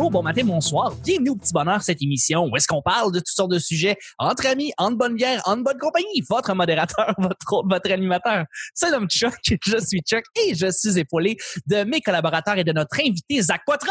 bonjour, bon matin, bonsoir. Bienvenue au Petit Bonheur, cette émission où est-ce qu'on parle de toutes sortes de sujets entre amis, en bonne bière, en bonne compagnie. Votre modérateur, votre, votre animateur, c'est l'homme Chuck. Je suis Chuck et je suis épaulé de mes collaborateurs et de notre invité, Zach Poitras.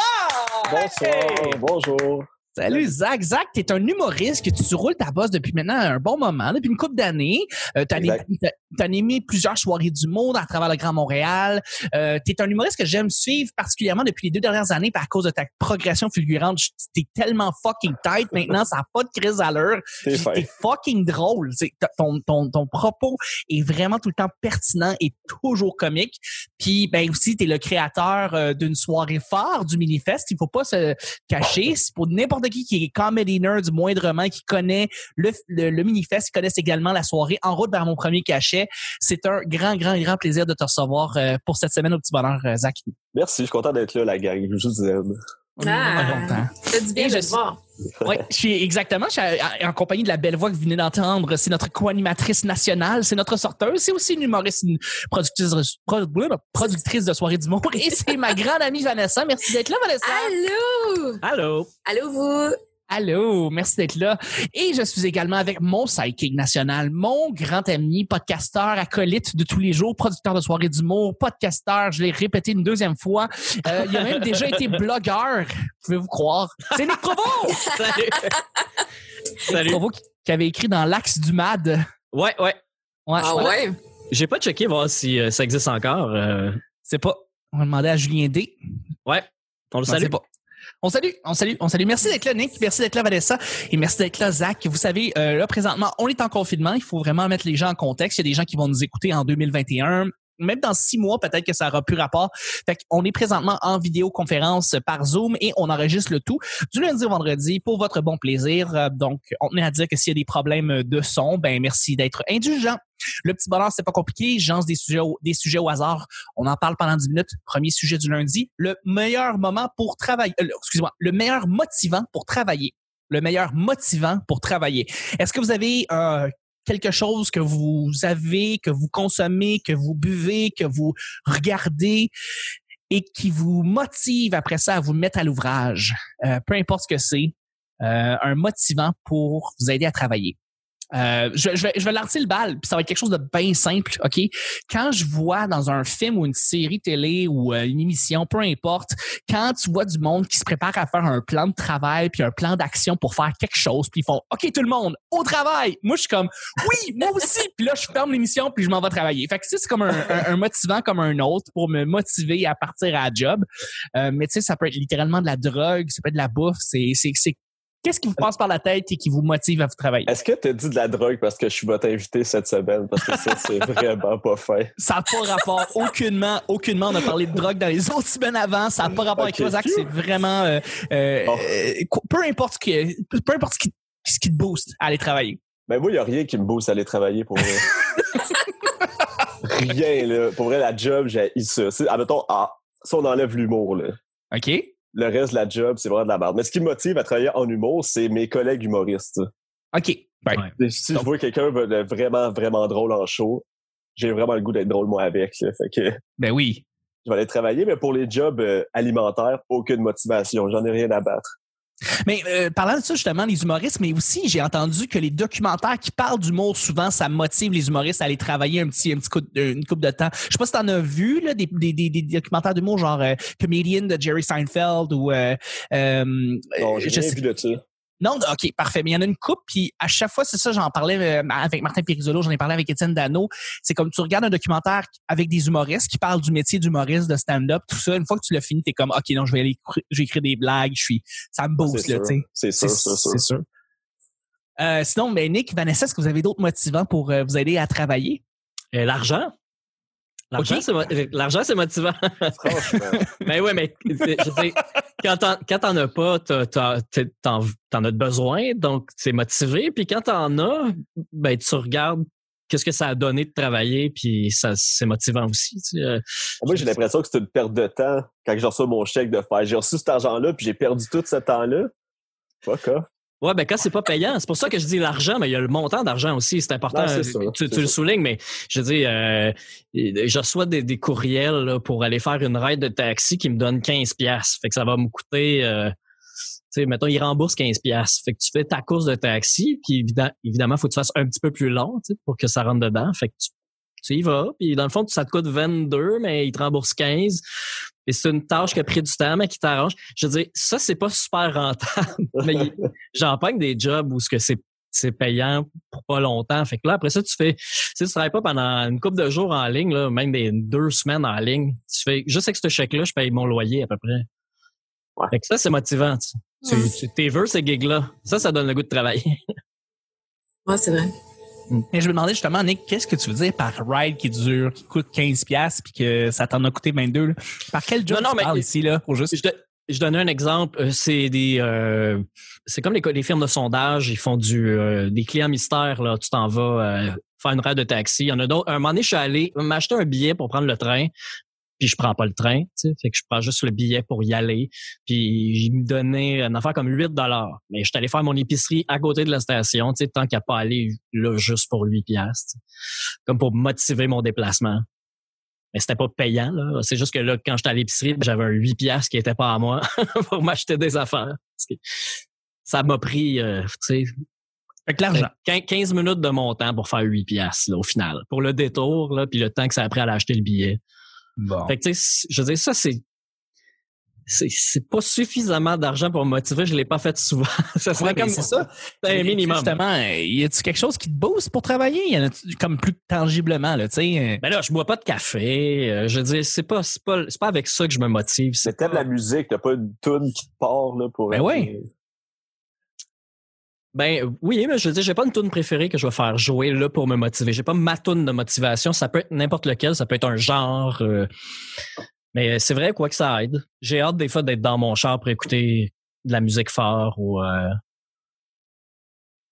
Bonsoir, bonjour. Salut Zach. Zach, tu es un humoriste que tu roules ta bosse depuis maintenant un bon moment, depuis une couple d'années. Euh, tu as, animé plusieurs soirées du monde à travers le Grand Montréal. Euh, tu es un humoriste que j'aime suivre particulièrement depuis les deux dernières années par cause de ta progression fulgurante. Tu es tellement fucking tight maintenant, ça n'a pas de crise à l'heure. Tu es fucking drôle. Ton, ton, ton propos est vraiment tout le temps pertinent et toujours comique. Puis ben aussi, tu es le créateur euh, d'une soirée phare du Minifest. Il faut pas se cacher. C'est pour n'importe qui est comedy nerd moindrement, qui connaît le, le, Minifest, qui connaissent également la soirée En route vers mon premier cachet. C'est un grand, grand, grand plaisir de te recevoir euh, pour cette semaine au Petit Bonheur, euh, Zach. Merci, je suis content d'être là, la gang. Je vous aime. On ah, est du bien de voir. Oui, je suis exactement. Je suis en compagnie de la belle voix que vous venez d'entendre. C'est notre co-animatrice nationale, c'est notre sorteuse, c'est aussi une humoriste, une productrice, productrice de soirée du monde. Et c'est ma grande amie Vanessa. Merci d'être là, Vanessa. Allô? Allô? Allô, vous? Allô, merci d'être là. Et je suis également avec mon sidekick national, mon grand ami, podcasteur, acolyte de tous les jours, producteur de soirée d'humour, podcasteur, je l'ai répété une deuxième fois. Euh, il a même déjà été blogueur, pouvez-vous croire? C'est Nick Provo! Salut! Salut. Provo qui avait écrit dans l'axe du MAD. Ouais, ouais. ouais ah ouais? J'ai pas checké voir si euh, ça existe encore. Euh. C'est pas. On va demander à Julien D. Ouais. On le salue. pas. On salue, on salue, on salue. Merci d'être là, Nick. Merci d'être là, Vanessa. Et merci d'être là, Zach. Vous savez, euh, là, présentement, on est en confinement. Il faut vraiment mettre les gens en contexte. Il y a des gens qui vont nous écouter en 2021 même dans six mois, peut-être que ça aura plus rapport. Fait qu'on est présentement en vidéoconférence par Zoom et on enregistre le tout du lundi au vendredi pour votre bon plaisir. Euh, donc, on tenait à dire que s'il y a des problèmes de son, ben merci d'être indulgent. Le petit bonheur, c'est pas compliqué. J'ance des sujets, au, des sujets au hasard. On en parle pendant 10 minutes. Premier sujet du lundi. Le meilleur moment pour travailler. Euh, excusez-moi. Le meilleur motivant pour travailler le meilleur motivant pour travailler. Est-ce que vous avez euh, quelque chose que vous avez, que vous consommez, que vous buvez, que vous regardez et qui vous motive après ça à vous mettre à l'ouvrage, euh, peu importe ce que c'est, euh, un motivant pour vous aider à travailler. Euh, je, je, vais, je vais lancer le bal, puis ça va être quelque chose de bien simple, OK? Quand je vois dans un film ou une série télé ou euh, une émission, peu importe, quand tu vois du monde qui se prépare à faire un plan de travail puis un plan d'action pour faire quelque chose, puis ils font OK tout le monde, au travail. Moi je suis comme oui, moi aussi. puis là je ferme l'émission puis je m'en vais travailler. Fait que c'est comme un, un, motivant comme un autre pour me motiver à partir à la job. Euh, mais tu sais ça peut être littéralement de la drogue, ça peut être de la bouffe, c'est Qu'est-ce qui vous passe par la tête et qui vous motive à vous travailler? Est-ce que tu as dit de la drogue parce que je suis votre invité cette semaine? Parce que ça, c'est vraiment pas fait. Ça n'a pas rapport aucunement, aucunement. On a parlé de drogue dans les autres semaines avant. Ça n'a pas rapport avec toi, Zach. C'est vraiment, euh, euh, peu importe ce qui, peu importe ce qui, ce qui te booste à aller travailler. Ben, moi, il n'y a rien qui me booste à aller travailler pour vrai. rien, là. Pour vrai, la job, j'ai ça. Admettons, ah, si on enlève l'humour, là. OK le reste de la job, c'est vraiment de la merde. Mais ce qui me motive à travailler en humour, c'est mes collègues humoristes. OK. Si je vois quelqu'un de vraiment, vraiment drôle en show, j'ai vraiment le goût d'être drôle moi avec. Fait que, ben oui. Je vais aller travailler, mais pour les jobs euh, alimentaires, aucune motivation. J'en ai rien à battre. Mais euh, parlant de ça, justement, les humoristes, mais aussi, j'ai entendu que les documentaires qui parlent d'humour, souvent, ça motive les humoristes à aller travailler un petit, un petit coup, une coupe de temps. Je sais pas si t'en as vu, là, des, des, des, des documentaires d'humour, genre euh, Comedian de Jerry Seinfeld ou... Euh, euh non, j'ai rien vu de ça. Non, OK, parfait. Mais il y en a une coupe, puis à chaque fois, c'est ça, j'en parlais euh, avec Martin Pirizolo, j'en ai parlé avec Étienne Dano. C'est comme tu regardes un documentaire avec des humoristes qui parlent du métier d'humoriste, de stand-up, tout ça. Une fois que tu l'as fini, t'es comme, OK, non, je vais aller, je écrire des blagues, je suis, ça me booste, là, tu sais. C'est sûr, c'est sûr. C'est sûr. Euh, sinon, ben, Nick, Vanessa, est-ce que vous avez d'autres motivants pour euh, vous aider à travailler? L'argent? L'argent, c'est, l'argent, c'est motivant. Franchement. mais oui, mais je sais, quand t'en, quand t'en as pas, t'en, t'en as besoin, donc c'est motivé. Puis quand t'en as, ben tu regardes qu'est-ce que ça a donné de travailler, puis ça c'est motivant aussi. Euh. Moi, j'ai l'impression que c'est une perte de temps quand je reçois mon chèque de faire. J'ai reçu cet argent-là, puis j'ai perdu tout ce temps-là. Fuck off. Ouais, ben quand c'est pas payant, c'est pour ça que je dis l'argent, mais il y a le montant d'argent aussi, c'est important. tu, le soulignes, mais je dis, euh, je reçois des, courriels pour aller faire une ride de taxi qui me donne 15 pièces, fait que ça va me coûter euh, sais, mettons, il rembourse 15 pièces. Fait que tu fais ta course de taxi, puis évidemment, évidemment, faut que tu fasses un petit peu plus long, pour que ça rentre dedans. Fait que tu, tu y vas, puis dans le fond, ça te coûte 22, mais il te rembourse 15. Et c'est une tâche qui a pris du temps, mais qui t'arrange. Je veux dire, ça, c'est pas super rentable. mais j'en que des jobs où ce que c'est c'est payant pour pas longtemps. Fait que là, après ça, tu fais, si tu travailles pas pendant une couple de jours en ligne, là, même des deux semaines en ligne, tu fais, juste avec ce chèque-là, je paye mon loyer à peu près. Ouais. Fait que ça, c'est motivant. Tu, tu, t'es veux ces gigs-là. Ça, ça donne le goût de travailler. ouais, c'est vrai. Mm. Mais je me demandais justement, Nick, qu'est-ce que tu veux dire par ride qui dure, qui coûte 15$ puis que ça t'en a coûté 22$? Par quel job non, non, tu parles ici, là, pour juste... Je, je donne un exemple. Euh, c'est des, euh, c'est comme les, les, firmes de sondage. Ils font du, euh, des clients mystères. Là, tu t'en vas faire une ride de taxi. Il y en a d'autres. Un moment donné, je suis allé m'acheter un billet pour prendre le train puis je prends pas le train, tu sais, fait que je prends juste le billet pour y aller, puis il me donnait une affaire comme 8 dollars. Mais je suis allé faire mon épicerie à côté de la station, tu sais, tant qu'à pas aller là juste pour 8 piastres, comme pour motiver mon déplacement. Mais c'était pas payant, là. C'est juste que là, quand j'étais à l'épicerie, j'avais un 8 piastres qui était pas à moi pour m'acheter des affaires. ça m'a pris, euh, tu sais, l'argent. 15 minutes de mon temps pour faire 8 piastres, là, au final. Pour le détour, là, puis le temps que ça a pris à l'acheter le billet. Bon. Fait que, je veux dire, ça, c'est c'est pas suffisamment d'argent pour me motiver, je l'ai pas fait souvent. ça serait comme ça. un minimum. Justement, y a-tu quelque chose qui te booste pour travailler? Y en a comme plus tangiblement là, tu sais Ben là, je bois pas de café, euh, je veux dire c'est pas c'est pas c'est pas avec ça que je me motive, c'est t'aimes la musique, t'as pas une tune qui te part là pour Ben oui. Ben oui, mais je veux dire, j'ai pas une tune préférée que je vais faire jouer là pour me motiver. J'ai pas ma tune de motivation. Ça peut être n'importe lequel, ça peut être un genre. Euh, mais c'est vrai, quoi que ça aide. J'ai hâte des fois d'être dans mon char pour écouter de la musique fort ou euh,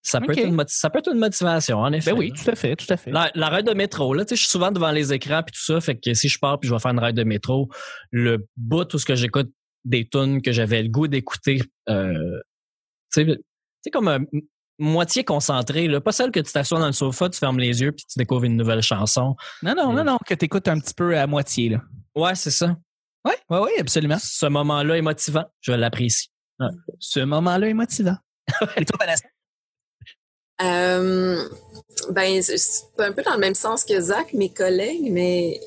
ça, peut être une, ça peut être une motivation, en effet. Ben oui, tout à fait, tout à fait. La, la ride de métro, là, tu sais, je suis souvent devant les écrans puis tout ça, fait que si je pars puis je vais faire une ride de métro, le bout tout ce que j'écoute des tunes que j'avais le goût d'écouter, euh, tu sais, c'est comme un moitié concentré, là. pas celle que tu t'assois dans le sofa, tu fermes les yeux puis tu découvres une nouvelle chanson. Non, non, non, non, que tu écoutes un petit peu à moitié. Là. Ouais, c'est ça. Oui, ouais, ouais, absolument. Ce moment-là est motivant. Je l'apprécie. Ce moment-là est motivant. Et toi, Vanessa? Euh, ben, c'est un peu dans le même sens que Zach, mes collègues, mais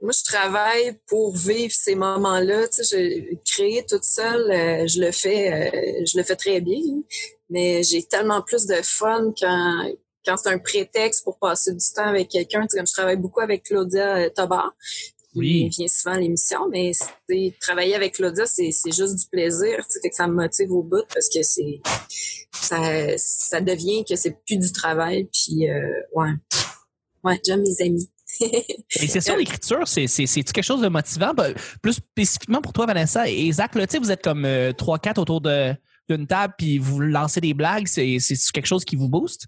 moi, je travaille pour vivre ces moments-là. Tu sais, je, créer toute seule, euh, je le fais, euh, je le fais très bien. Mais j'ai tellement plus de fun quand quand c'est un prétexte pour passer du temps avec quelqu'un. Tu sais, comme je travaille beaucoup avec Claudia euh, Tobar. Oui. Il vient souvent à l'émission, mais travailler avec Claudia, c'est juste du plaisir. Tu sais, que ça me motive au bout parce que c'est ça, ça devient que c'est plus du travail. Puis euh, ouais, ouais, j'aime mes amis. Et c'est ça, l'écriture, c'est quelque chose de motivant? Ben, plus spécifiquement pour toi, Vanessa et Zach, là, vous êtes comme euh, trois, 4 autour d'une table puis vous lancez des blagues. C'est quelque chose qui vous booste?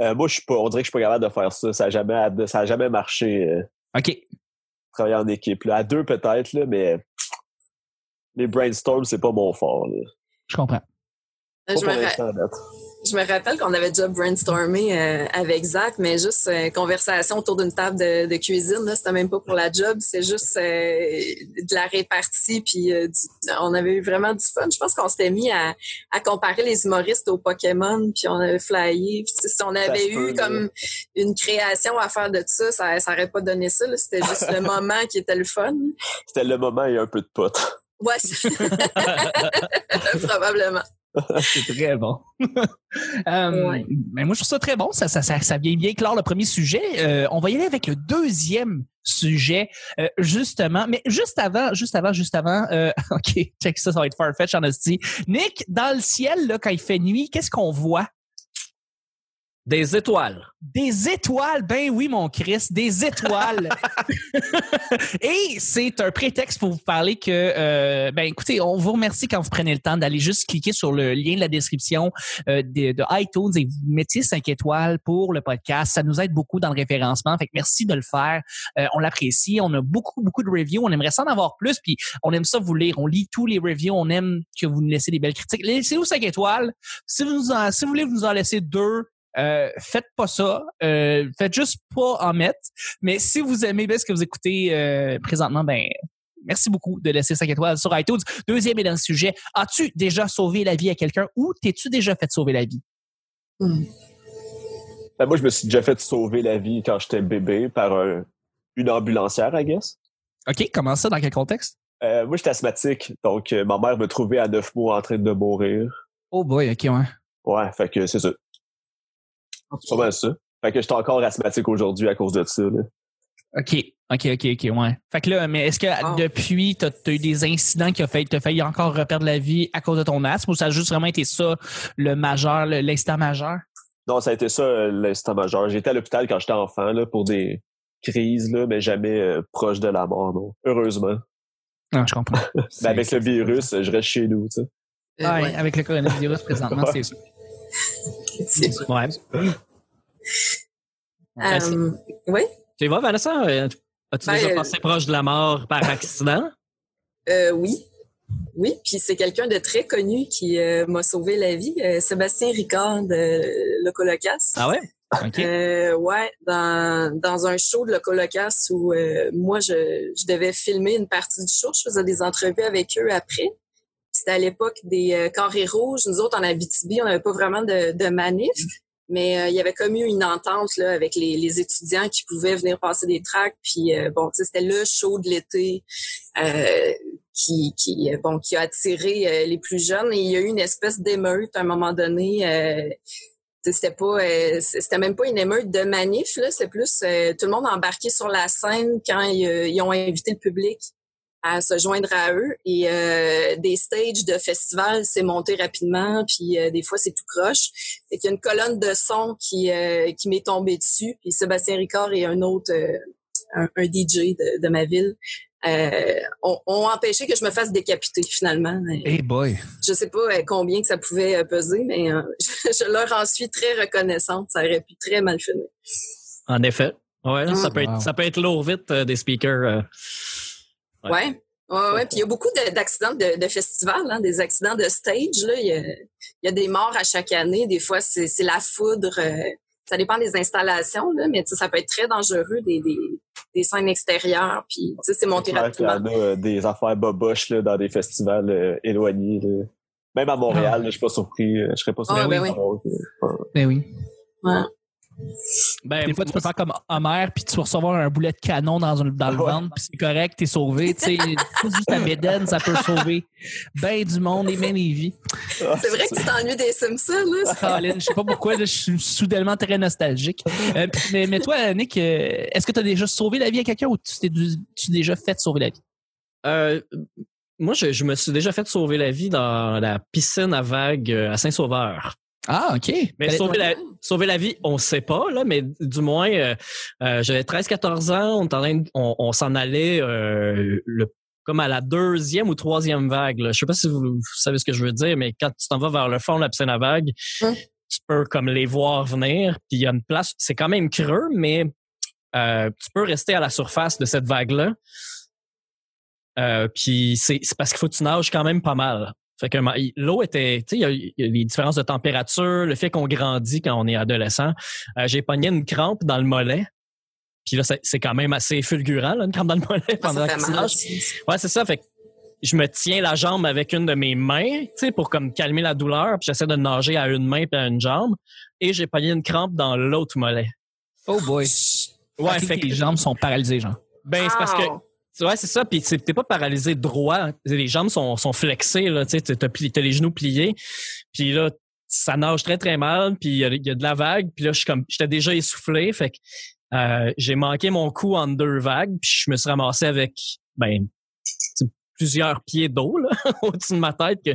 Euh, moi, je suis pas, on dirait que je suis pas capable de faire ça. Ça n'a jamais, ça a jamais marché. Euh, OK. Travailler en équipe. Là. À deux, peut-être, mais les brainstorms, c'est pas mon fort. Je comprends. je me je me rappelle qu'on avait déjà brainstormé euh, avec Zach, mais juste euh, conversation autour d'une table de, de cuisine. Là, c'était même pas pour la job, c'est juste euh, de la répartie. Puis on avait eu vraiment du fun. Je pense qu'on s'était mis à, à, comparer les humoristes aux Pokémon, puis on avait flyé. Puis si on avait eu comme une création à faire de ça, ça, ça aurait pas donné ça. C'était juste le moment qui était le fun. C'était le moment et un peu de pote. Ouais, probablement. c'est très bon. euh, Mais moi, je trouve ça très bon. Ça, ça, ça, vient bien clore le premier sujet. Euh, on va y aller avec le deuxième sujet, euh, justement. Mais juste avant, juste avant, juste avant, euh, OK, check ça, ça va être farfetch en. Nick, dans le ciel, là, quand il fait nuit, qu'est-ce qu'on voit? Des étoiles. Des étoiles, ben oui, mon Chris, des étoiles. Et c'est un prétexte pour vous parler que, euh, ben écoutez, on vous remercie quand vous prenez le temps d'aller juste cliquer sur le lien de la description euh, de, iTunes et vous mettiez 5 étoiles pour le podcast. Ça nous aide beaucoup dans le référencement. Fait que merci de le faire. Euh, on l'apprécie. On a beaucoup, beaucoup de reviews. On aimerait ça en avoir plus. Puis on aime ça vous lire. On lit tous les reviews. On aime que vous nous laissez des belles critiques. Laissez-nous 5 étoiles. Si vous, si vous voulez vous nous en laisser deux, euh, faites pas ça. Euh, faites juste pas en mettre. Mais si vous aimez bien ce que vous écoutez euh, présentement, ben Merci beaucoup de laisser 5 étoiles sur iTunes. Deuxième et dans le sujet, as-tu déjà sauvé la vie à quelqu'un ou t'es-tu déjà fait sauver la vie? Hmm. Ben, moi, je me suis déjà fait sauver la vie quand j'étais bébé par une ambulancière, I guess. OK, comment ça? Dans quel contexte? Euh, moi, j'étais asthmatique, donc euh, ma mère me trouvait à neuf mois en train de mourir. Oh boy, OK, ouais. Ouais, fait que c'est ça. C'est pas mal ça. Fait que j'étais encore asthmatique aujourd'hui à cause de ça. Là. OK, OK, OK, OK, ouais. Fait que là, mais est-ce que ah. depuis, t'as as eu des incidents qui ont fait, t'as failli encore reperdre la vie à cause de ton asthme ou ça a juste vraiment été ça, le majeur, l'instant majeur? Non, ça a été ça, euh, l'instant majeur. J'étais à l'hôpital quand j'étais enfant, là, pour des crises, là, mais jamais euh, proche de la mort, non. Heureusement. Non, je comprends. mais avec le virus, je reste chez nous, tu sais. Ah, ouais. avec le coronavirus présentement, c'est ça. Ouais. Um, oui? Tu vois, Vanessa? Euh, as-tu déjà ben, passé proche de la mort par accident? Euh, oui. Oui, puis c'est quelqu'un de très connu qui euh, m'a sauvé la vie, Sébastien Ricard de Locolocas. Ah ouais? Euh, ouais, dans, dans un show de Locolocas où moi, je, je devais filmer une partie du show. Je faisais des entrevues avec eux après. C'était à l'époque des carrés rouges. Nous autres, en Abitibi, on n'avait pas vraiment de, de manif. Mais euh, il y avait comme eu une entente là, avec les, les étudiants qui pouvaient venir passer des tracts. Puis euh, bon, c'était le show de l'été euh, qui, qui, bon, qui a attiré les plus jeunes. Et il y a eu une espèce d'émeute à un moment donné. c'était pas c'était même pas une émeute de manif là c'est plus tout le monde embarqué sur la scène quand ils ont invité le public à se joindre à eux. Et euh, des stages de festival, c'est monté rapidement, puis euh, des fois, c'est tout croche. Et qu'il y a une colonne de son qui, euh, qui m'est tombée dessus. Puis Sébastien Ricard et un autre, un, DJ de, de, ma ville, ont, ont, empêché que je me fasse décapiter finalement. Hey boy! Je sais pas combien que ça pouvait peser, mais je, leur en suis très reconnaissante. Ça aurait pu très mal finir. En effet. Ouais, ça, peut être, ça peut être lourd vite des speakers. Ouais. Ouais, ouais. Puis il y a beaucoup d'accidents de, de, festivals, hein, des accidents de stage. Là. Il, y a, il y a des morts à chaque année. Des fois, c'est la foudre. Euh, ça dépend des installations, là, mais ça peut être très dangereux, des, des, des scènes extérieures. Puis c'est monté rapidement. Il y a euh, des affaires boboches là, dans des festivals euh, éloignés. Là. Même à Montréal, ah. je suis pas surpris. Je serais pas surpris. Ah, ben oui. Ben oui. Ouais. Ben, des fois, tu peux faire comme Homer, puis tu vas recevoir un boulet de canon dans, un, dans le ventre, puis c'est correct, t'es sauvé. Tu sais, juste à Beden, ça peut sauver ben du monde et même les vies. C'est vrai que tu t'ennuies des Simpsons, là. Colin, je sais pas pourquoi, je suis soudainement très nostalgique. Euh, mais, mais, toi, Nick, euh, est-ce que tu as déjà sauvé la vie à quelqu'un ou tu t'es déjà fait sauver la vie? Euh, moi, je, je, me suis déjà fait sauver la vie dans la piscine à vagues à Saint-Sauveur. Ah, OK. Mais sauver la, sauver la, vie, on ne sait pas, là, mais du moins, euh, euh j'avais 13-14 ans, on, on, s'en allait euh, le, comme à la deuxième ou troisième vague. Là. Je sais pas si vous, savez ce que je veux dire, mais quand tu t'en vas vers le fond de la piscine à vague, tu peux comme les voir venir, puis il y a une place, c'est quand même creux, mais euh, tu peux rester à la surface de cette vague-là. Euh, puis c'est parce qu'il faut que tu nages quand même pas mal. Fait que l'eau était, tu sais, il y, a les différences de température, le fait qu'on grandit quand on est adolescent. Euh, j'ai pogné une crampe dans le mollet. Puis là, c'est quand même assez fulgurant, là, une crampe dans le mollet pendant que tu Ouais, c'est ça. Fait que je me tiens la jambe avec une de mes mains, tu sais, pour comme calmer la douleur. Puis j'essaie de nager à une main puis à une jambe. Et j'ai pogné une crampe dans l'autre mollet. Oh boy. Ouais, fait que les jambes sont paralysées, genre. Ben, c'est parce que Ouais, c'est ça. Puis t'es pas paralysé droit. Les jambes sont, sont flexées, là. Tu sais, t'as les genoux pliés. Puis là, ça nage très, très mal. Puis il y, a de la vague. Puis là, je suis comme, j'étais déjà essoufflé. Fait que euh, j'ai manqué mon coup en deux vagues. Puis je me suis ramassé avec, ben, plusieurs pieds d'eau au-dessus de ma tête que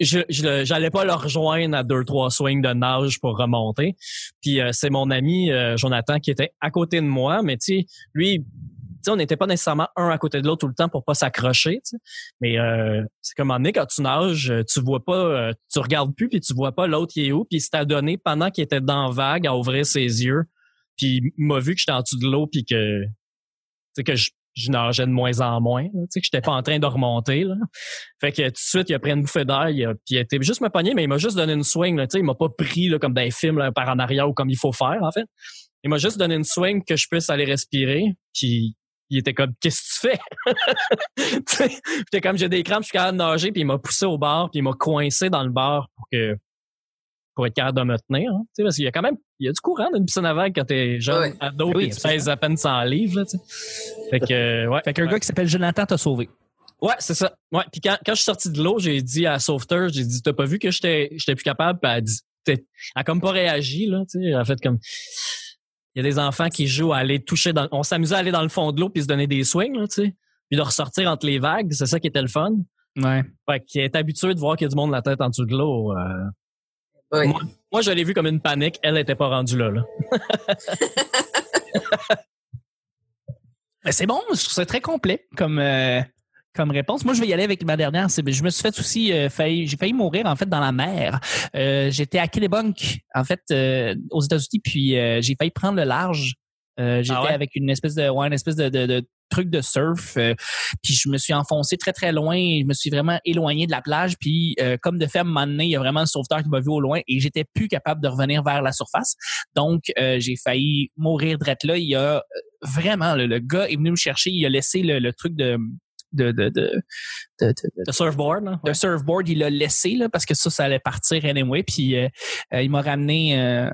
je j'allais pas le rejoindre à deux trois swings de nage pour remonter. Puis euh, c'est mon ami euh, Jonathan qui était à côté de moi, mais tu sais lui on n'était pas nécessairement un à côté de l'autre tout le temps pour pas s'accrocher. Mais euh, c'est comme un quand tu nages, euh, tu vois pas, euh, tu regardes plus puis tu vois pas l'autre qui est où. Puis il s'est donné pendant qu'il était dans vague à ouvrir ses yeux. Puis il m'a vu que j'étais en dessous de l'eau puis que que je, nageais de moins en moins, sais, que j'étais pas en train de remonter. Là. Fait que tout de suite, il a pris une bouffée d'air, puis il était juste me pogner, mais il m'a juste donné une swing. Là, il m'a pas pris là, comme dans les films là, par en arrière ou comme il faut faire, en fait. Il m'a juste donné une swing que je puisse aller respirer. Puis il était comme qu'est-ce que tu fais? J'étais comme j'ai des crampes, je suis capable de nager, puis il m'a poussé au bar, puis il m'a coincé dans le bar pour que pour être capable de me tenir. Hein, parce qu'il y a quand même il y a du courant dans une piscine à vagues quand t'es jeune, Ouais. ado, Oui, puis tu pèses à peine 100 livres. Là, fait que euh, ouais. Fait qu'un gars qui s'appelle Jonathan t'a sauvé. Ouais, c'est ça. Ouais, puis quand, quand je suis sorti de l'eau, j'ai dit à la sauveteur, j'ai dit t'as pas vu que j'étais j'étais plus capable, puis elle a dit elle a comme pas réagi là, tu sais, elle a fait comme il y a des enfants qui jouent à aller toucher dans on s'amusait à aller dans le fond de l'eau puis se donner des swings là, tu sais, puis de ressortir entre les vagues, c'est ça qui était le fun. Ouais. Fait qui est habitué de voir qu'il y a du monde la tête en dessous de l'eau. euh, Oui. Moi, moi, je l'ai vu comme une panique, elle était pas rendue là là. Ben, c'est bon, je trouve ça très complet comme, euh, comme réponse. Moi, je vais y aller avec ma dernière. Je me suis fait aussi euh, failli, j'ai failli mourir en fait dans la mer. Euh, j'étais à Killebunk, en fait, euh, aux États-Unis, puis euh, j'ai failli prendre le large. Euh, j'étais Ah ouais? avec une espèce de, ouais, une espèce de, de, de truc de surf, euh, puis je me suis enfoncé très très loin. Je me suis vraiment éloigné de la plage, puis euh, comme de fait, à un moment donné, il y a vraiment un sauveteur qui m'a vu au loin et j'étais plus capable de revenir vers la surface. Donc, euh, j'ai failli mourir drette là. Il y a euh, vraiment, le, le gars est venu me chercher, il a laissé le, le truc de de, de, de, de, de- de- Le surfboard là. de surfboard, il l'a laissé là, parce que ça, ça allait partir anyway. Puis euh, euh, il m'a ramené. euh,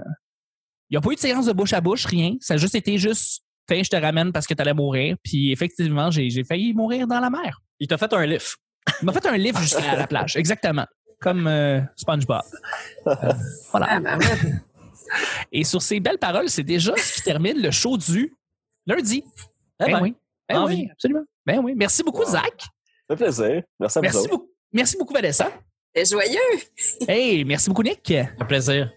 il n'y a pas eu de séance de bouche à bouche, rien. Ça a juste été juste Tiens, je te ramène parce que tu allais mourir. Puis effectivement, j'ai j'ai failli mourir dans la mer. Il t'a fait un lift. Il m'a fait un lift jusqu'à la plage, exactement. Comme euh, SpongeBob. Euh, voilà. Ah, ben ouais. Et sur ces belles paroles, c'est déjà ce qui termine le show du lundi. Eh Ben ben, oui. Ben envie. oui, absolument. Ben oui. Merci beaucoup, Wow. Zach. Ça fait plaisir. Merci à vous Merci beaucoup. Merci beaucoup, Vanessa. C'est joyeux. Hey, merci beaucoup, Nick. un plaisir.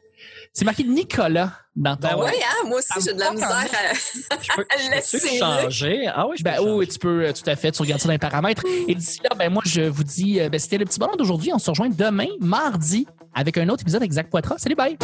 C'est marqué Nicolas dans ton. Ben Oui, hein, moi aussi, Ça j'ai de la misère à, Je peux, je laisser. changer? Ah oui, je peux Ben changer. oui, tu peux, euh, tout à fait, tu regardes ça dans les paramètres. Et d'ici là, ben moi, je vous dis, euh, ben, c'était le petit bonheur d'aujourd'hui. On se rejoint demain, mardi, avec un autre épisode avec Zach Poitras. Salut, bye!